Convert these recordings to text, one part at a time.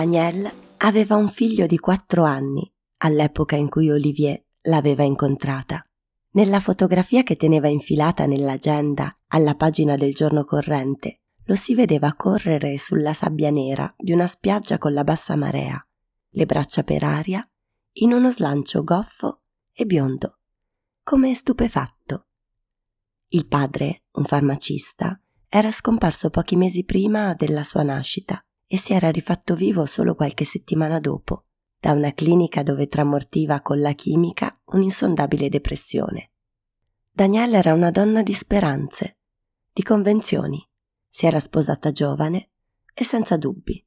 Danielle aveva un figlio di quattro anni all'epoca in cui Olivier l'aveva incontrata. Nella fotografia che teneva infilata nell'agenda alla pagina del giorno corrente lo si vedeva correre sulla sabbia nera di una spiaggia con la bassa marea, le braccia per aria, in uno slancio goffo e biondo, come stupefatto. Il padre, un farmacista, era scomparso pochi mesi prima della sua nascita e si era rifatto vivo solo qualche settimana dopo, da una clinica dove tramortiva con la chimica un'insondabile depressione. Daniela era una donna di speranze, di convenzioni. Si era sposata giovane e senza dubbi.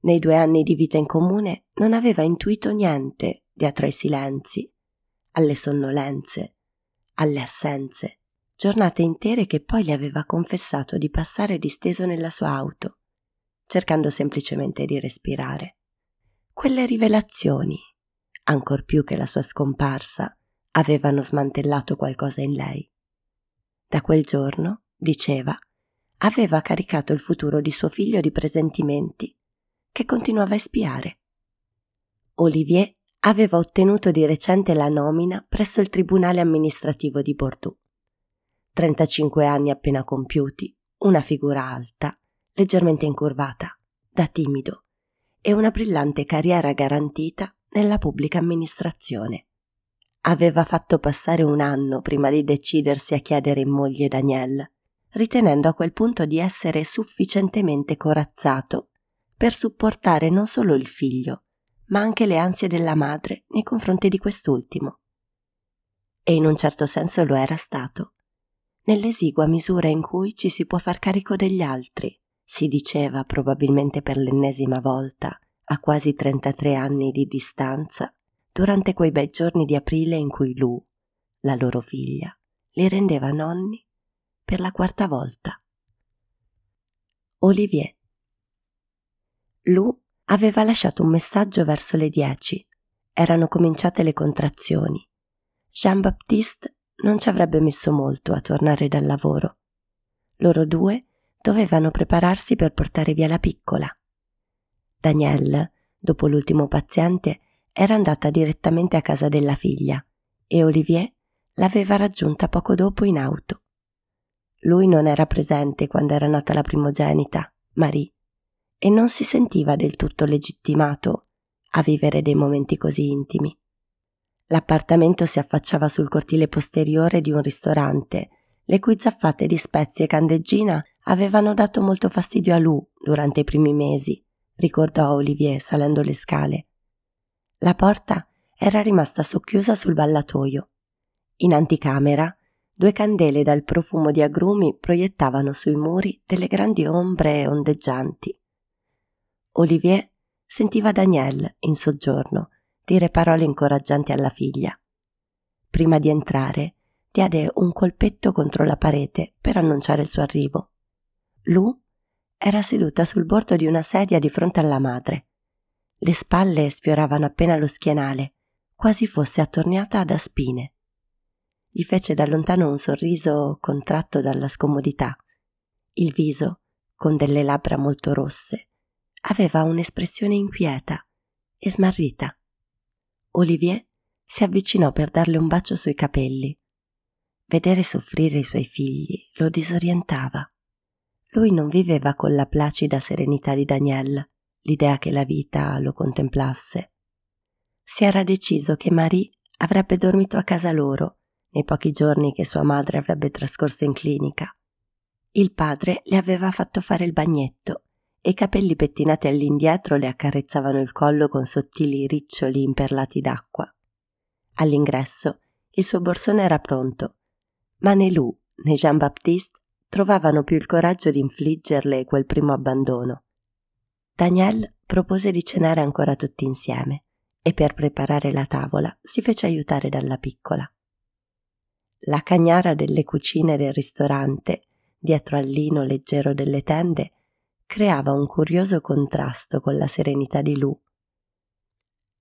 Nei due anni di vita in comune non aveva intuito niente dietro ai silenzi, alle sonnolenze, alle assenze, giornate intere che poi le aveva confessato di passare disteso nella sua auto, cercando semplicemente di respirare. Quelle rivelazioni, ancor più che la sua scomparsa, avevano smantellato qualcosa in lei. Da quel giorno, diceva, aveva caricato il futuro di suo figlio di presentimenti che continuava a espiare. Olivier aveva ottenuto di recente la nomina presso il Tribunale amministrativo di Bordeaux. 35 anni appena compiuti, una figura alta, leggermente incurvata, da timido, e una brillante carriera garantita nella pubblica amministrazione. Aveva fatto passare un anno prima di decidersi a chiedere in moglie Danielle, ritenendo a quel punto di essere sufficientemente corazzato per supportare non solo il figlio, ma anche le ansie della madre nei confronti di quest'ultimo. E in un certo senso lo era stato nell'esigua misura in cui ci si può far carico degli altri, si diceva probabilmente per l'ennesima volta, a quasi 33 anni di distanza, durante quei bei giorni di aprile in cui Lu, la loro figlia, li rendeva nonni per la quarta volta. Olivier. Lu aveva lasciato un messaggio verso le dieci. Erano cominciate le contrazioni. Jean-Baptiste non ci avrebbe messo molto a tornare dal lavoro. Loro due dovevano prepararsi per portare via la piccola. Danielle, dopo l'ultimo paziente, era andata direttamente a casa della figlia e Olivier l'aveva raggiunta poco dopo in auto. Lui non era presente quando era nata la primogenita, Marie, e non si sentiva del tutto legittimato a vivere dei momenti così intimi. L'appartamento si affacciava sul cortile posteriore di un ristorante, le cui zaffate di spezie e candeggina avevano dato molto fastidio a Lou durante i primi mesi, ricordò Olivier salendo le scale. La porta era rimasta socchiusa sul ballatoio. In anticamera, due candele dal profumo di agrumi proiettavano sui muri delle grandi ombre ondeggianti. Olivier sentiva Danielle in soggiorno dire parole incoraggianti alla figlia. Prima di entrare, diede un colpetto contro la parete per annunciare il suo arrivo. Lu era seduta sul bordo di una sedia di fronte alla madre. Le spalle sfioravano appena lo schienale, quasi fosse attorniata da spine. Gli fece da lontano un sorriso contratto dalla scomodità. Il viso, con delle labbra molto rosse, aveva un'espressione inquieta e smarrita. Olivier si avvicinò per darle un bacio sui capelli. Vedere soffrire i suoi figli lo disorientava. Lui non viveva con la placida serenità di Danielle, l'idea che la vita lo contemplasse. Si era deciso che Marie avrebbe dormito a casa loro nei pochi giorni che sua madre avrebbe trascorso in clinica. Il padre le aveva fatto fare il bagnetto e i capelli pettinati all'indietro le accarezzavano il collo con sottili riccioli imperlati d'acqua. All'ingresso il suo borsone era pronto, ma né Lou né Jean-Baptiste trovavano più il coraggio di infliggerle quel primo abbandono. Daniel propose di cenare ancora tutti insieme e per preparare la tavola si fece aiutare dalla piccola. La cagnara delle cucine del ristorante, dietro al lino leggero delle tende, creava un curioso contrasto con la serenità di Lu.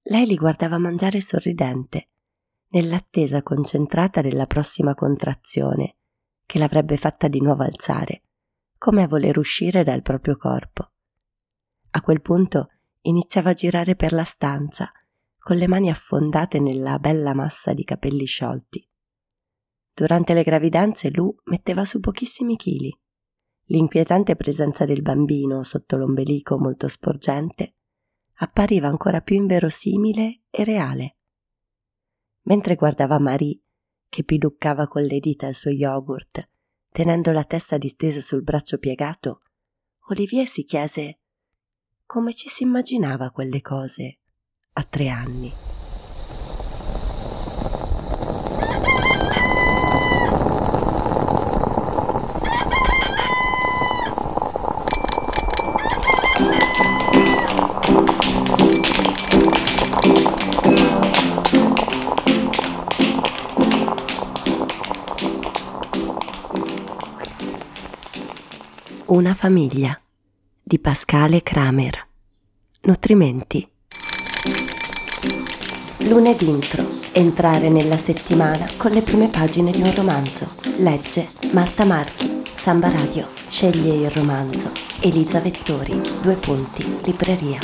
Lei li guardava mangiare sorridente, nell'attesa concentrata della prossima contrazione, che l'avrebbe fatta di nuovo alzare, come a voler uscire dal proprio corpo. A quel punto iniziava a girare per la stanza, con le mani affondate nella bella massa di capelli sciolti. Durante le gravidanze Lu metteva su pochissimi chili. L'inquietante presenza del bambino sotto l'ombelico molto sporgente appariva ancora più inverosimile e reale. Mentre guardava Marie, che piluccava con le dita il suo yogurt, tenendo la testa distesa sul braccio piegato, Olivier si chiese come ci si immaginava quelle cose a tre anni. Una famiglia di Pascale Kramer. Nutrimenti. Lunedì intro. Entrare nella settimana con le prime pagine di un romanzo. Legge Marta Marchi, Samba Radio. Sceglie il romanzo. Elisa Vettori. Due punti. Libreria.